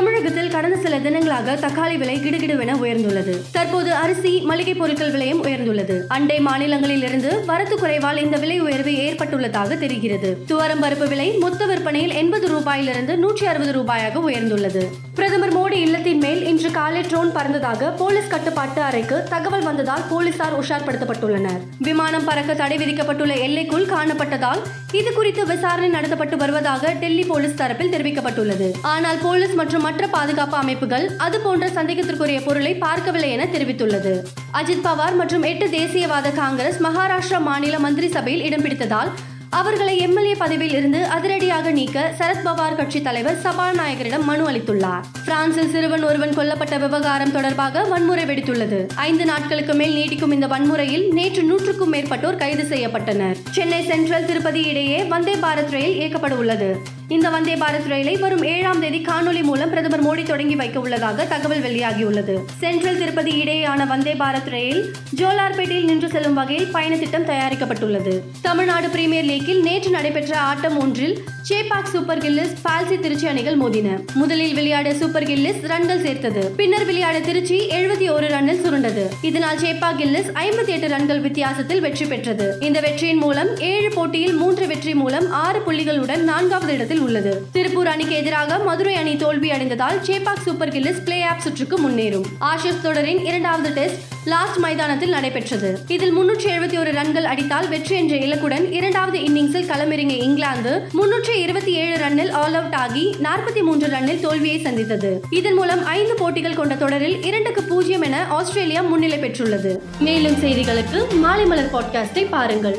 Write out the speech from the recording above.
தமிழகத்தில் கடந்த சில தினங்களாக தக்காளி விலை கிடுகிடுவென உயர்ந்துள்ளது. தற்போது அரிசி மளிகை பொருட்கள் விலையும் உயர்ந்துள்ளது. அண்டை மாநிலங்களில் இருந்து வரத்து குறைவால் இந்த விலை உயர்வு ஏற்பட்டுள்ளதாக தெரிகிறது. துவரம் பருப்பு விலை மொத்த விற்பனையில் எண்பது ரூபாயிலிருந்து நூற்றி அறுபது ரூபாயாக உயர்ந்துள்ளது. பிரதமர் மோடி இல்லத்தின் மேல் இன்று காலை ட்ரோன் பறந்ததாக போலீஸ் கட்டுப்பாட்டு அறைக்கு தகவல் வந்ததால் போலீசார் உஷார்படுத்தப்பட்டுள்ளனர். விமானம் பறக்க தடை விதிக்கப்பட்டுள்ள எல்லைக்குள் காணப்பட்டதால் இது குறித்து விசாரணை நடத்தப்பட்டு வருவதாக டெல்லி போலீஸ் தரப்பில் தெரிவிக்கப்பட்டுள்ளது. ஆனால் போலீஸ் மற்றும் மற்ற பாதுகாப்பு அமைப்புகள் அது போன்ற சந்தேகத்திற்குரிய பொருளை பார்க்கவில்லை என தெரிவித்துள்ளது. அஜித் பவார் மற்றும் எட்டு தேசியவாத காங்கிரஸ் மகாராஷ்டிரா மாநில மந்திரி சபையில் இடம் பிடித்ததால் அவர்களை எம்எல்ஏ பதவியில் இருந்து அதிரடியாக நீக்க சரத்பவார் கட்சி தலைவர் சபாநாயகரிடம் மனு அளித்துள்ளார். பிரான்சில் சிறுவன் ஒருவன் கொல்லப்பட்ட விவகாரம் தொடர்பாக வன்முறை வெடித்துள்ளது. ஐந்து நாட்களுக்கு மேல் நீடிக்கும் இந்த வன்முறையில் நேற்று நூற்றுக்கும் மேற்பட்டோர் கைது செய்யப்பட்டனர். சென்னை சென்ட்ரல் திருப்பதி இடையே வந்தே பாரத் ரயில் இயக்கப்பட உள்ளது. இந்த வந்தே பாரத் ரயிலை வரும் ஏழாம் தேதி காணொலி மூலம் பிரதமர் மோடி தொடங்கி வைக்க உள்ளதாக தகவல் வெளியாகியுள்ளது. சென்ட்ரல் திருப்பதி இடையேயான வந்தே பாரத் ரயில் ஜோலார்பேட்டையில் நின்று செல்லும் வகையில் பயண திட்டம் தயாரிக்கப்பட்டுள்ளது. தமிழ்நாடு பிரீமியர் லீக்கில் நேற்று நடைபெற்ற ஆட்டம் ஒன்றில் Chepauk super gillies palsy Trichy அணிகள் மோதின. முதலில் விளையாட சூப்பர் கில்லிஸ் ரன்கள் சேர்த்தது. பின்னர் விளையாட திருச்சி எழுபத்தி ஒரு ரன்னில் சுருண்டது. இதனால் சேப்பா கில்லிஸ் ஐம்பத்தி எட்டு ரன்கள் வித்தியாசத்தில் வெற்றி பெற்றது. இந்த வெற்றியின் மூலம் ஏழு போட்டியில் மூன்று வெற்றி மூலம் ஆறு புள்ளிகளுடன் நான்காவது இடத்தில் உள்ளது. திருப்பூர் அணிக்கு எதிராக மதுரை அணி தோல்வி அடைந்ததால் Chepauk super gillies playoff சுற்றுக்கு முன்னேறும். ஆஷிஷ் தொடரின் இரண்டாவது டெஸ்ட் லாஸ்ட் மைதானத்தில் நடைபெற்றது. இதில் முன்னூற்றி எழுபத்தி ஒரு ரன்கள் அடித்தால் வெற்றி என்ற இலக்குடன் இரண்டாவது இன்னிங்ஸில் களமிறங்கிய இங்கிலாந்து முன்னூற்றி இருபத்தி ஏழு ரன்னில் ஆல் அவுட் ஆகி நாற்பத்தி மூன்று ரன்னில் தோல்வியை சந்தித்தது. இதன் மூலம் ஐந்து போட்டிகள் கொண்ட தொடரில் இரண்டுக்கு பூஜ்ஜியம் என ஆஸ்திரேலியா முன்னிலை பெற்றுள்ளது. மேலும் செய்திகளுக்கு மாலை மலர் பாட்காஸ்டை பாருங்கள்.